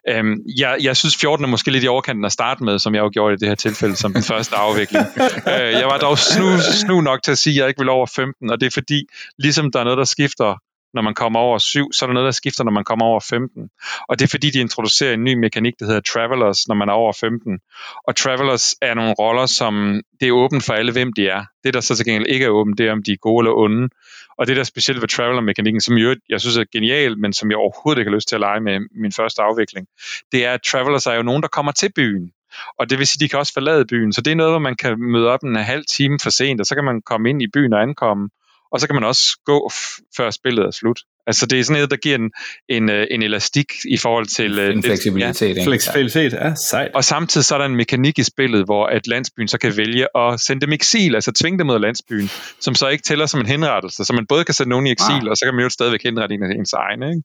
Øhm, jeg, jeg synes, 14 er måske lidt i overkanten at starte med, som jeg jo gjorde i det her tilfælde som den første afvikling. øh, jeg var dog snu, snu nok til at sige, at jeg ikke vil over 15, og det er fordi, ligesom der er noget, der skifter når man kommer over 7, så er der noget, der skifter, når man kommer over 15. Og det er fordi, de introducerer en ny mekanik, der hedder Travelers, når man er over 15. Og Travelers er nogle roller, som det er åbent for alle, hvem de er. Det, der så til gengæld ikke er åbent, det er, om de er gode eller onde. Og det, der er specielt ved Traveler-mekanikken, som jeg, jeg synes er genial, men som jeg overhovedet ikke har lyst til at lege med min første afvikling, det er, at Travelers er jo nogen, der kommer til byen. Og det vil sige, at de kan også forlade byen. Så det er noget, hvor man kan møde op en halv time for sent, og så kan man komme ind i byen og ankomme og så kan man også gå før spillet er slut. Altså det er sådan noget, der giver en, en, øh, en elastik i forhold til... Øh, en fleksibilitet. Ja, fleksibilitet, ja, sejt. Og samtidig så er der en mekanik i spillet, hvor at landsbyen så kan vælge at sende dem eksil, altså tvinge dem ud af landsbyen, som så ikke tæller som en henrettelse, så man både kan sende nogen i eksil, ah. og så kan man jo stadigvæk henrette en af ens egne. Ikke?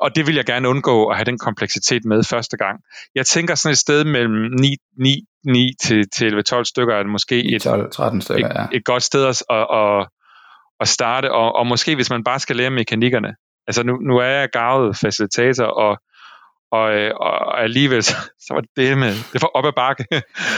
Og det vil jeg gerne undgå at have den kompleksitet med første gang. Jeg tænker sådan et sted mellem 9, 9, 9 til, til 11-12 stykker er det måske et, 12, 13 stykker, et, ja. et godt sted at, at, at, at starte, og, og måske hvis man bare skal lære mekanikkerne. Altså nu, nu er jeg gavet facilitator, og, og, og alligevel, så, så var det med, det var op ad bakke.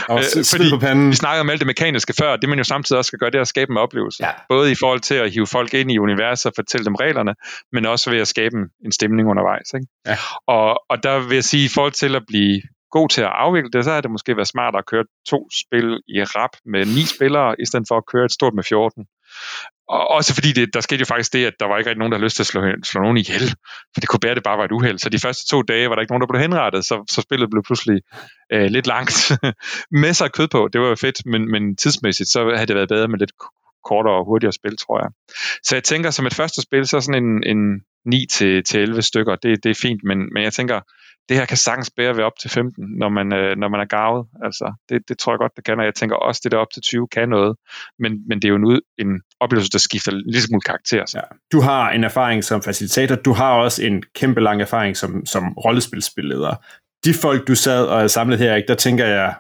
Og øh, Fordi på panden. vi snakkede om alt det mekaniske før, det man jo samtidig også skal gøre, det er at skabe en oplevelse. Ja. Både i forhold til at hive folk ind i universet og fortælle dem reglerne, men også ved at skabe en stemning undervejs. Ikke? Ja. Og, og der vil jeg sige, i forhold til at blive god til at afvikle det, så har det måske været smart at køre to spil i rap med ni spillere, i stedet for at køre et stort med 14. Og også fordi det, der skete jo faktisk det, at der var ikke rigtig nogen, der havde lyst til at slå, slå nogen ihjel. For det kunne bære, at det bare var et uheld. Så de første to dage var der ikke nogen, der blev henrettet, så, så spillet blev pludselig øh, lidt langt. med sig kød på, det var jo fedt, men, men tidsmæssigt, så havde det været bedre med lidt kortere og hurtigere spil, tror jeg. Så jeg tænker, som et første spil, så sådan en, en 9-11 stykker, det, det er fint, men, men jeg tænker, det her kan sagtens bære ved op til 15, når man, øh, når man er gavet. Altså, det, det tror jeg godt, det kan, og jeg tænker også, det der op til 20 kan noget, men, men det er jo en, ud, en oplevelse, der skifter lidt smule karakter. Så. Ja. Du har en erfaring som facilitator, du har også en kæmpe lang erfaring som, som rollespilspilleder. De folk, du sad og havde samlet her, ikke, der tænker jeg,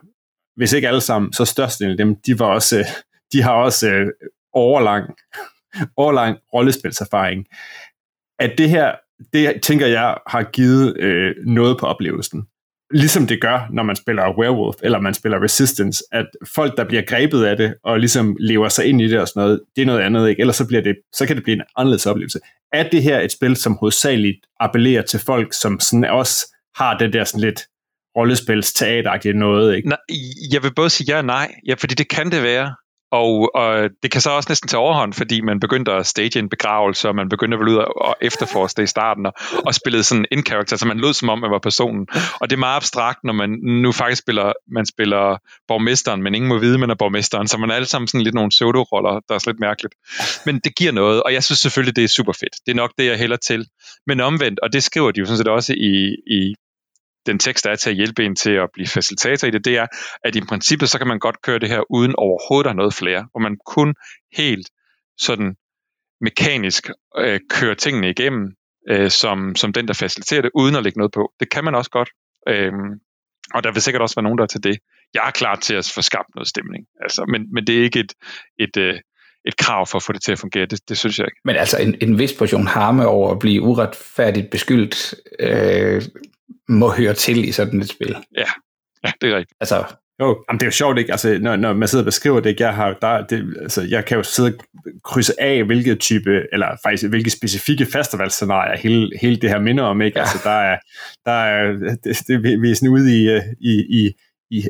hvis ikke alle sammen, så størstedelen af dem, de, var også, de har også øh, overlang, overlang rollespilserfaring. At det her det tænker jeg har givet øh, noget på oplevelsen. Ligesom det gør, når man spiller Werewolf, eller man spiller Resistance, at folk, der bliver grebet af det, og ligesom lever sig ind i det og sådan noget, det er noget andet, ikke? Ellers så, bliver det, så kan det blive en anderledes oplevelse. Er det her et spil, som hovedsageligt appellerer til folk, som sådan også har det der sådan lidt rollespils teateragtige noget, ikke? Nej, jeg vil både sige ja og nej, ja, fordi det kan det være. Og, og det kan så også næsten tage overhånd, fordi man begyndte at stage en begravelse, og man begyndte at ud og efterforske det i starten, og, og spillede sådan en character, så man lød som om, man var personen. Og det er meget abstrakt, når man nu faktisk spiller, man spiller borgmesteren, men ingen må vide, man er borgmesteren, så man er alle sammen sådan lidt nogle pseudo-roller, der er lidt mærkeligt. Men det giver noget, og jeg synes selvfølgelig, det er super fedt. Det er nok det, jeg hælder til. Men omvendt, og det skriver de jo sådan set også i, i den tekst, der er til at hjælpe en til at blive facilitator i det, det er, at i princippet, så kan man godt køre det her uden overhovedet at have noget flere, hvor man kun helt sådan mekanisk øh, kører tingene igennem, øh, som, som den, der faciliterer det, uden at lægge noget på. Det kan man også godt. Øh, og der vil sikkert også være nogen, der er til det. Jeg er klar til at få skabt noget stemning. Altså, men, men det er ikke et, et, øh, et krav for at få det til at fungere. Det, det synes jeg ikke. Men altså en, en vis portion harme over at blive uretfærdigt beskyldt, øh, må høre til i sådan et spil. Ja, ja det er rigtigt. Altså, jo, jamen det er jo sjovt, ikke? Altså, når, når man sidder og beskriver det, jeg, har, der, det, altså, jeg kan jo sidde og krydse af, hvilket type, eller faktisk hvilke specifikke festivalscenarier hele, hele det her minder om, ikke? Ja. Altså, der er, der er det, det, vi er sådan ude i, øh, i, i, i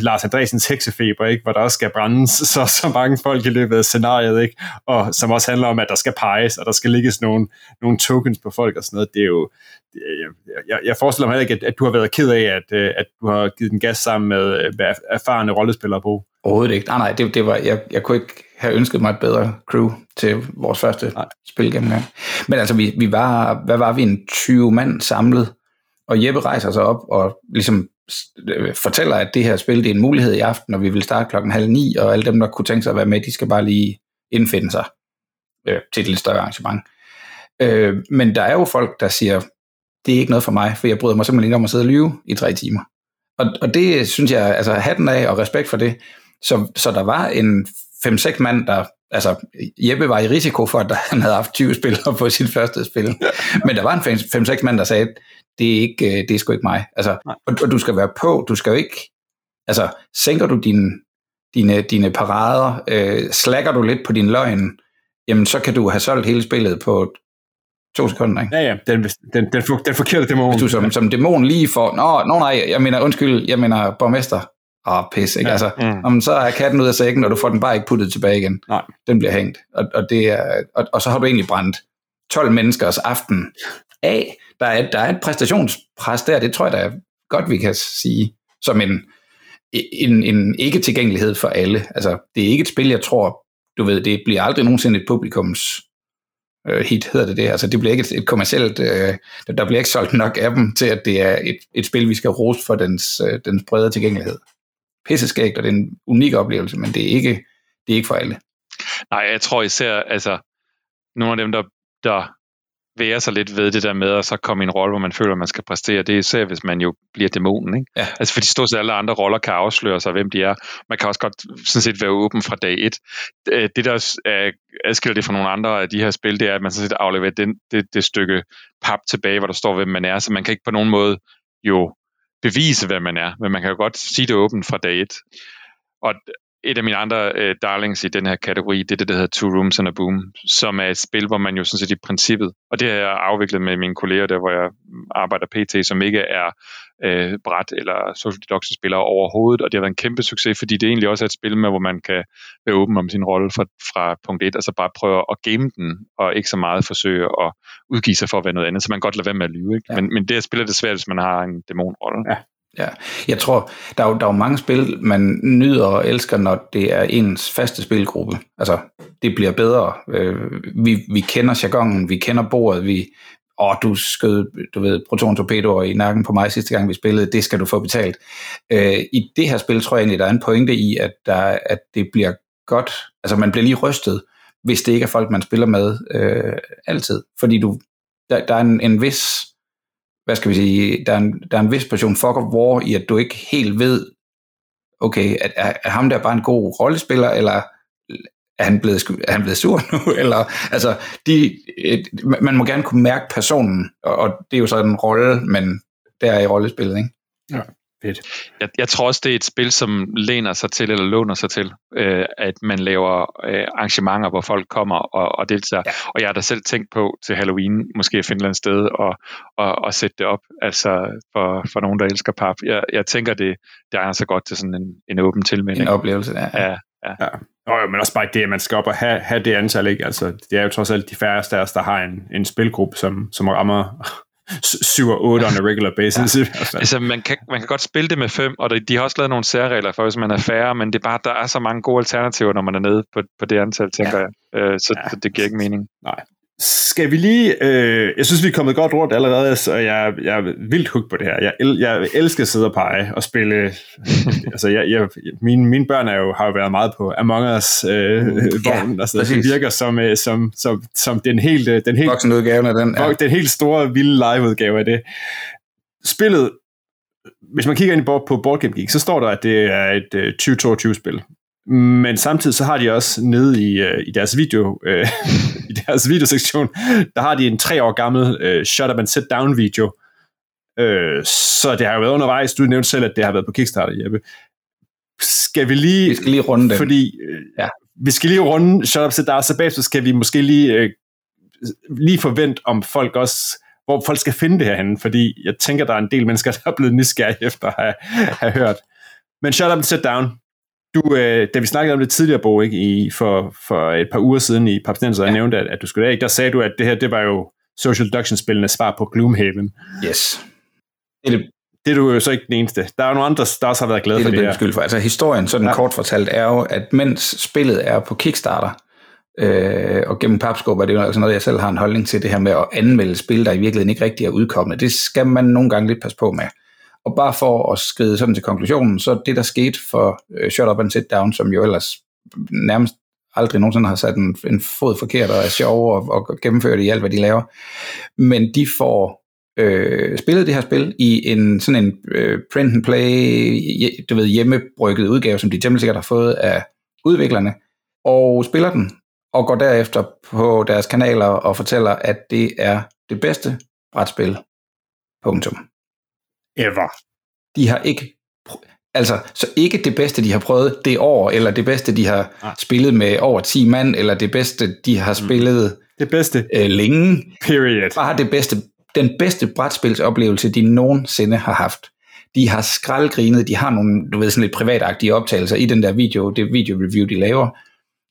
Lars Andresens heksefeber, ikke? hvor der også skal brændes så, så mange folk i løbet af scenariet, ikke? og som også handler om, at der skal peges, og der skal ligges nogle, nogle tokens på folk og sådan noget. Det er jo, jeg, jeg, forestiller mig ikke, at, at du har været ked af, at, øh, at du har givet den gas sammen med, øh, med erfarne rollespillere på. Overhovedet ikke. Nej, nej, det, det var, jeg, jeg kunne ikke have ønsket mig et bedre crew til vores første nej. spil gennem Men altså, vi, vi var, hvad var vi, en 20 mand samlet, og Jeppe rejser sig op og ligesom Øh, fortæller, at det her spil det er en mulighed i aften, og vi vil starte klokken halv ni, og alle dem, der kunne tænke sig at være med, de skal bare lige indfinde sig øh, til et lidt større arrangement. Øh, men der er jo folk, der siger, det er ikke noget for mig, for jeg bryder mig simpelthen ikke om at sidde og lyve i tre timer. Og, og det synes jeg, altså hatten af og respekt for det. Så, så der var en 5-6 mand, der, altså Jeppe var i risiko for, at han havde haft 20 spillere på sit første spil. Men der var en 5-6 mand, der sagde, det er, ikke, øh, det er sgu ikke mig. Altså, og, og, du skal være på, du skal jo ikke, altså, sænker du dine, dine, dine parader, øh, slækker du lidt på din løgn, jamen så kan du have solgt hele spillet på to sekunder, ikke? Ja, ja, den, den, den, den forkerte dæmon. Hvis du som, som dæmon lige får, nå, nå nej, jeg mener, undskyld, jeg mener borgmester. Åh, oh, pis, ikke? Ja, altså, mm. om, så er katten ud af sækken, og du får den bare ikke puttet tilbage igen. Nej. Den bliver hængt. Og, og, det er, og, og så har du egentlig brændt 12 menneskers aften af. Der er, der er et præstationspres der, det tror jeg da godt, vi kan sige, som en, en, en ikke-tilgængelighed for alle. Altså, det er ikke et spil, jeg tror, du ved, det bliver aldrig nogensinde et publikums øh, hit, hedder det det. Altså, det bliver ikke et, et kommercielt, øh, der bliver ikke solgt nok af dem til, at det er et, et spil, vi skal rose for dens, øh, dens brede tilgængelighed. Pisseskægt, og det er en unik oplevelse, men det er ikke, det er ikke for alle. Nej, jeg tror især, altså, nogle af dem, der, der være sig lidt ved det der med at så komme i en rolle, hvor man føler, at man skal præstere. Det er især, hvis man jo bliver dæmonen. Ikke? Ja. Altså fordi stort set alle andre roller kan afsløre sig, hvem de er. Man kan også godt sådan set være åben fra dag et. Det, der adskiller det fra nogle andre af de her spil, det er, at man sådan set afleverer det, det, det stykke pap tilbage, hvor der står, hvem man er. Så man kan ikke på nogen måde jo bevise, hvem man er, men man kan jo godt sige det åbent fra dag et. Og et af mine andre øh, darlings i den her kategori, det er det, der hedder Two Rooms and a Boom, som er et spil, hvor man jo sådan set i princippet, og det har jeg afviklet med mine kolleger, der hvor jeg arbejder pt, som ikke er øh, bræt eller social deduction spillere overhovedet, og det har været en kæmpe succes, fordi det egentlig også er et spil med, hvor man kan være åben om sin rolle fra, fra punkt 1, altså bare prøve at game den, og ikke så meget forsøge at udgive sig for at være noget andet, så man kan godt lade være med at lyve. Ikke? Ja. Men, men det at spille det svært, hvis man har en dæmonrolle. Ja. Ja, jeg tror, der er, jo, der er jo mange spil, man nyder og elsker, når det er ens faste spilgruppe. Altså, det bliver bedre. Øh, vi, vi kender jargonen, vi kender bordet, vi, åh, du skød, du ved, proton-torpedoer i nakken på mig sidste gang, vi spillede, det skal du få betalt. Øh, I det her spil tror jeg egentlig, der er en pointe i, at, der, at det bliver godt, altså man bliver lige rystet, hvis det ikke er folk, man spiller med øh, altid. Fordi du, der, der er en, en vis hvad skal vi sige, der er en, der er en vis portion fuck of war i, at du ikke helt ved, okay, er, er, er ham der bare en god rollespiller, eller er han blevet, er han blevet sur nu? Eller, altså, de, et, man må gerne kunne mærke personen, og, og det er jo så en rolle, men der er i rollespillet, ikke? Ja. Fedt. Jeg, jeg tror også, det er et spil, som læner sig til, eller låner sig til, øh, at man laver øh, arrangementer, hvor folk kommer og, og deltager. Ja. Og jeg har da selv tænkt på til Halloween, måske at finde et eller andet sted og, og, og sætte det op, altså for, for nogen, der elsker pap. Jeg, jeg tænker, det, det er så godt til sådan en, en åben tilmelding. En oplevelse, ja. ja. Ja. ja. Og, men også bare det, at man skal op og have, have det antal, ikke? Altså, det er jo trods alt de færreste af os, der har en, en spilgruppe, som, som rammer 7 og 8 on a regular basis. Ja. altså, man, kan, man kan godt spille det med 5, og de har også lavet nogle særregler for, hvis man er færre, men det er bare, der er så mange gode alternativer, når man er nede på, på det antal, tænker ja. jeg. Øh, så, ja. så det giver ikke mening. Nej. Skal vi lige... Øh, jeg synes, vi er kommet godt rundt allerede, så jeg, jeg er vildt hooked på det her. Jeg, el, jeg elsker at sidde og pege og spille... altså, jeg, jeg, mine, mine børn er jo, har jo været meget på Among Us øh, mm, vognen, ja, altså, det virker som, øh, som, som, som den helt... Øh, den helt Voksenudgaven af den, ja. Den helt store, vilde liveudgave af det. Spillet hvis man kigger ind på Board Game Geek, så står der, at det er et 2022-spil. Men samtidig så har de også nede i, uh, i deres video uh, i deres videosektion, der har de en tre år gammel uh, shut up and sit down video. Uh, så det har jo været undervejs. Du nævnte selv, at det har været på Kickstarter, Jeppe. Skal vi lige... Vi skal lige runde det. Fordi uh, ja. vi skal lige runde shut up sit down, så bagefter skal vi måske lige, uh, lige forvente, om folk også hvor folk skal finde det herhen, fordi jeg tænker, der er en del mennesker, der er blevet nysgerrige efter at have, have hørt. Men shut up and sit down, du, øh, da vi snakkede om det tidligere, Bo, ikke, i, for, for et par uger siden i Papstenser, ja. jeg nævnte, at, at du skulle ikke, der sagde du, at det her, det var jo Social Deduction-spillende svar på Gloomhaven. Yes. Det er, det, det er du jo så ikke den eneste. Der er jo nogle andre, der også har været glade det for det, det her. Skyld for. Altså historien, sådan ja. kort fortalt, er jo, at mens spillet er på Kickstarter, øh, og gennem papskub er det jo altså noget, jeg selv har en holdning til, det her med at anmelde spil, der i virkeligheden ikke rigtig er udkommet. Det skal man nogle gange lidt passe på med. Og bare for at skride sådan til konklusionen, så det, der skete for øh, Shut Up and Sit Down, som jo ellers nærmest aldrig nogensinde har sat en, en fod forkert og er sjov og, og gennemført i alt, hvad de laver. Men de får øh, spillet det her spil i en sådan en øh, print and play, du ved, hjemmebrygget udgave, som de temmelig sikkert har fået af udviklerne, og spiller den, og går derefter på deres kanaler og fortæller, at det er det bedste brætspil. Punktum ever. De har ikke, Altså, så ikke det bedste, de har prøvet det år, eller det bedste, de har Ah. spillet med over 10 mand, eller det bedste, de har spillet Det bedste. øh, længe. Period. Bare det bedste, den bedste brætspilsoplevelse, de nogensinde har haft. De har skraldgrinet, de har nogle, du ved, sådan lidt privatagtige optagelser i den der video, det video-review, de laver,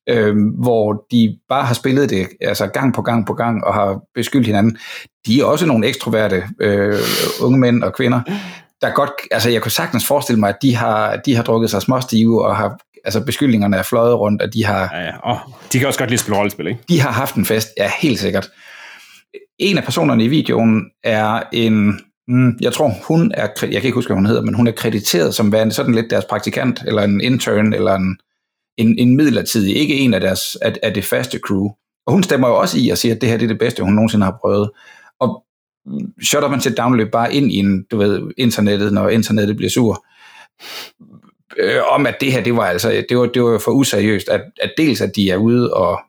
øh, hvor de bare har spillet det altså gang på gang på gang, og har beskyldt hinanden. De er også nogle ekstroverte øh, unge mænd og kvinder, der godt, altså jeg kunne sagtens forestille mig, at de har, de har drukket sig småstive, og har, altså beskyldningerne er fløjet rundt, og de har, Ja, ja. Oh, de kan også godt lide at spille rollespil, ikke? de har haft en fest, ja, helt sikkert. En af personerne i videoen er en, mm, jeg tror hun er, jeg kan ikke huske, hvad hun hedder, men hun er krediteret som værende sådan lidt deres praktikant, eller en intern, eller en, en, en midlertidig, ikke en af, deres, af, af det faste crew. Og hun stemmer jo også i og siger, at det her det er det bedste, hun nogensinde har prøvet. Og shut up and sit down løb bare ind i en, du ved, internettet, når internettet bliver sur. Øh, om at det her, det var altså, det var, det var for useriøst, at, at dels at de er ude og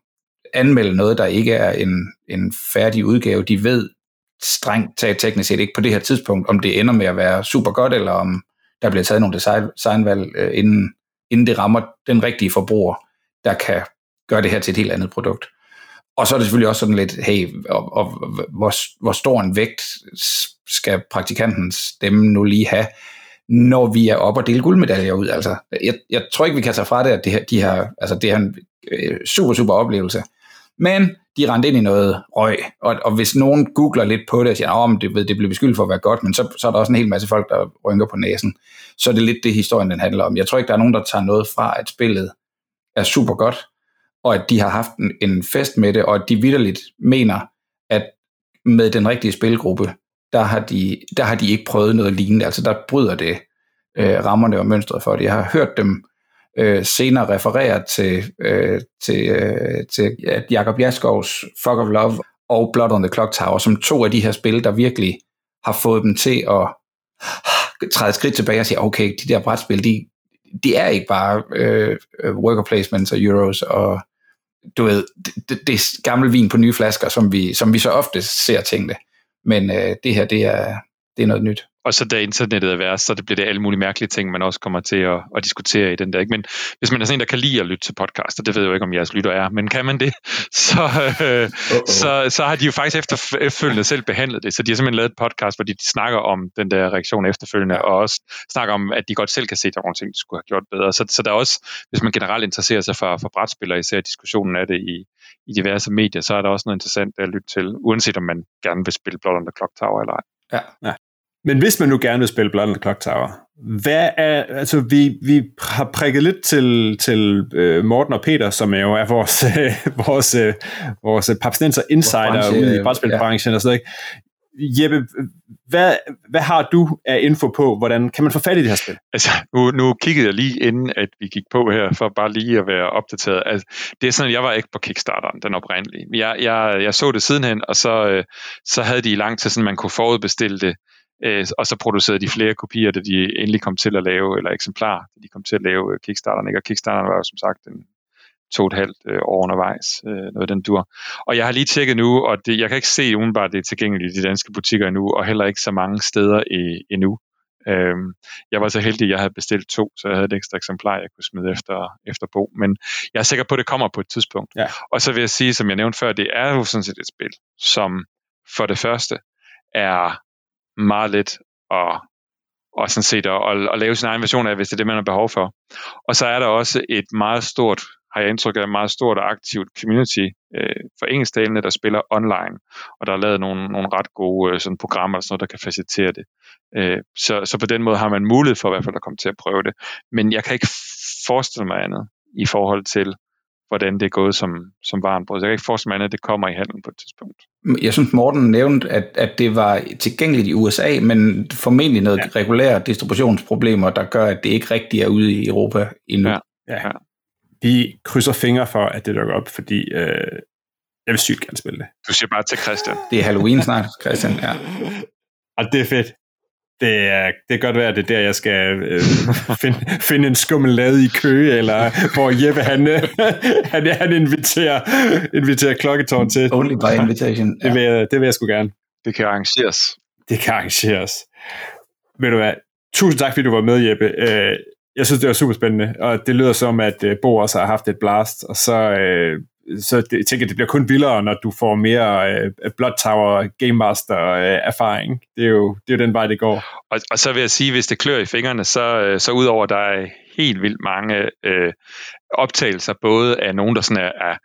anmelde noget, der ikke er en, en færdig udgave. De ved strengt taget teknisk set ikke på det her tidspunkt, om det ender med at være super godt, eller om der bliver taget nogle design, designvalg, øh, inden, inden det rammer den rigtige forbruger, der kan gøre det her til et helt andet produkt. Og så er det selvfølgelig også sådan lidt, hey, og, og, hvor, hvor stor en vægt skal praktikantens stemme nu lige have, når vi er oppe og dele guldmedaljer ud. Altså, jeg, jeg tror ikke, vi kan tage fra det, at det her, de her, altså, det er en øh, super, super oplevelse. Men de rendte ind i noget røg, og, og hvis nogen googler lidt på det og siger, om det, ved, det blev beskyldt for at være godt, men så, så er der også en hel masse folk, der rynker på næsen. Så er det lidt det, historien den handler om. Jeg tror ikke, der er nogen, der tager noget fra, at spillet er super godt, og at de har haft en, en fest med det, og at de vidderligt mener, at med den rigtige spilgruppe, der har de, der har de ikke prøvet noget lignende. Altså der bryder det øh, rammerne og mønstret for det. Jeg har hørt dem øh, senere refererer til, øh, til, øh, til Jakob Jaskovs Fuck of Love og Blood on the Clock Tower, som to af de her spil, der virkelig har fået dem til at træde et skridt tilbage og sige, okay, de der brætspil, de, de er ikke bare øh, øh worker placements og euros og du ved, det, det er gammel vin på nye flasker, som vi, som vi så ofte ser tingene. Men øh, det her, det er, det er noget nyt. Og så da internettet er værst, så det bliver det alle mulige mærkelige ting, man også kommer til at, at diskutere i den der. Ikke? Men hvis man er sådan en, der kan lide at lytte til podcaster, det ved jeg jo ikke, om jeres lytter er, men kan man det, så, øh, så, så har de jo faktisk efter, efterfølgende selv behandlet det. Så de har simpelthen lavet et podcast, hvor de snakker om den der reaktion efterfølgende, og også snakker om, at de godt selv kan se, at der er nogle ting, de skulle have gjort bedre. Så, så der er også, hvis man generelt interesserer sig for, for brætspil, og især diskussionen af det i, i diverse medier, så er der også noget interessant at lytte til, uanset om man gerne vil spille Blood on the Clock Tower eller ej. Ja. ja. Men hvis man nu gerne vil spille Blood on the Clock Tower, hvad er, altså vi, vi har prikket lidt til, til uh, Morten og Peter, som er jo er vores, uh, vores, uh, vores papstenser insider branche, ude i brætspilbranchen ja. og sådan noget. Jeppe, hvad, hvad har du af info på, hvordan kan man få fat i det her spil? Altså, nu, nu kiggede jeg lige inden, at vi gik på her, for bare lige at være opdateret. Altså, det er sådan, at jeg var ikke på Kickstarteren, den oprindelige. Jeg, jeg, jeg så det sidenhen, og så, så havde de i lang tid, sådan man kunne forudbestille det, og så producerede de flere kopier, da de endelig kom til at lave, eller eksemplarer, da de kom til at lave Kickstarteren. Ikke? Og Kickstarteren var jo som sagt en to og et halvt år undervejs, noget den dur. Og jeg har lige tjekket nu, og det, jeg kan ikke se udenbart, det er tilgængeligt i de danske butikker endnu, og heller ikke så mange steder i, endnu. Øhm, jeg var så heldig, at jeg havde bestilt to, så jeg havde et ekstra eksemplar, jeg kunne smide efter, efter Bo. Men jeg er sikker på, at det kommer på et tidspunkt. Ja. Og så vil jeg sige, som jeg nævnte før, det er jo sådan set et spil, som for det første er meget let at, og sådan set at, at, at lave sin egen version af, hvis det er det, man har behov for. Og så er der også et meget stort, har jeg indtryk af, et meget stort og aktivt community øh, for engelsktalende, der spiller online, og der er lavet nogle, nogle ret gode øh, sådan programmer, sådan noget, der kan facilitere det. Øh, så, så på den måde har man mulighed for i hvert fald at komme til at prøve det. Men jeg kan ikke forestille mig andet i forhold til, hvordan det er gået som, som varenbrød. Så jeg kan ikke forestille mig andet, at det kommer i handlen på et tidspunkt. Jeg synes, Morten nævnte, at, at det var tilgængeligt i USA, men formentlig noget ja. regulære distributionsproblemer, der gør, at det ikke rigtig er ude i Europa endnu. Ja. Ja. Vi krydser fingre for, at det dukker op, fordi øh, jeg vil sygt gerne spille det. Du siger bare til Christian. Det er Halloween snart, Christian. Ja. Og det er fedt. Det, er, det kan godt være, at det er der, jeg skal øh, finde, finde en skummel lade i kø, eller hvor Jeppe han, han, han inviterer, inviterer klokketårn til. Only by invitation. Ja. Det, vil jeg, det vil jeg sgu gerne. Det kan arrangeres. Det kan arrangeres. Ved du hvad, tusind tak, fordi du var med, Jeppe. Øh, jeg synes, det var super spændende, og det lyder som, at øh, Bo også har haft et blast, og så, øh, så det, jeg tænker, det bliver kun vildere, når du får mere øh, Blood Tower Game Master øh, erfaring. Det er, jo, det er jo den vej, det går. Og, og så vil jeg sige, hvis det klør i fingrene, så, øh, så udover der er helt vildt mange øh, optagelser, både af nogen, der sådan er, er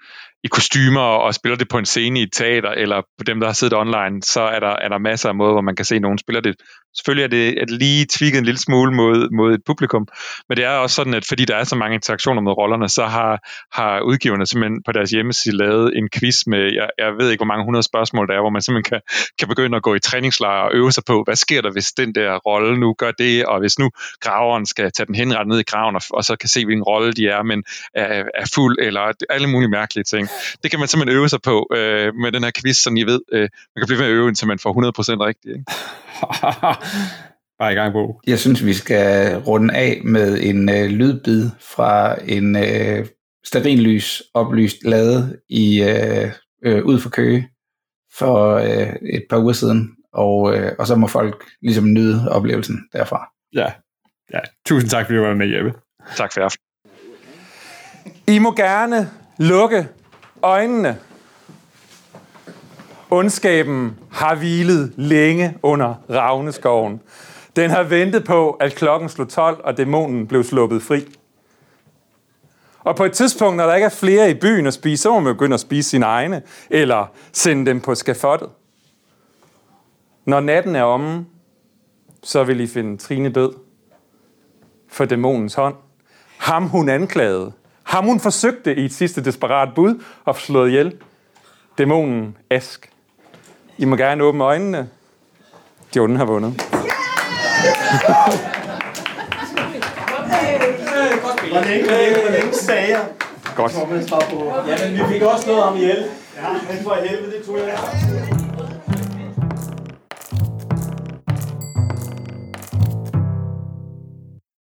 i kostymer og spiller det på en scene i et teater, eller på dem, der har siddet online, så er der, er der masser af måder, hvor man kan se, at nogen spiller det. Selvfølgelig er det, at lige tweaked en lille smule mod, mod et publikum, men det er også sådan, at fordi der er så mange interaktioner med rollerne, så har, har udgiverne simpelthen på deres hjemmeside lavet en quiz med, jeg, jeg ved ikke, hvor mange hundrede spørgsmål der er, hvor man simpelthen kan, kan begynde at gå i træningslejr og øve sig på, hvad sker der, hvis den der rolle nu gør det, og hvis nu graveren skal tage den henret ned i graven, og, og så kan se, hvilken rolle de er, men er, er fuld, eller alle mulige mærkelige ting. Det kan man simpelthen øve sig på øh, med den her quiz, som I ved, øh, man kan blive ved at øve, indtil man får 100% rigtigt. Ikke? Bare i gang på. Jeg synes, vi skal runde af med en øh, lydbid fra en øh, sterinlys oplyst lade i øh, øh, ud for Køge for øh, et par uger siden, og, øh, og så må folk ligesom nyde oplevelsen derfra. Ja, ja. tusind tak, fordi du var med, Jeppe. Tak for aften. I må gerne lukke øjnene. Ondskaben har hvilet længe under Ravneskoven. Den har ventet på, at klokken slog 12, og dæmonen blev sluppet fri. Og på et tidspunkt, når der ikke er flere i byen at spise, så må man begynde at spise sine egne, eller sende dem på skafottet. Når natten er omme, så vil I finde Trine død for dæmonens hånd. Ham hun anklagede, ham hun forsøgte i et sidste desperat bud at slået ihjel. Dæmonen Ask. I må gerne åbne øjnene. Jordan har vundet. Hvor længe, hvor længe sagde jeg? Godt. Ja, men vi fik også noget om ihjel. Ja, men for helvede, det tror jeg.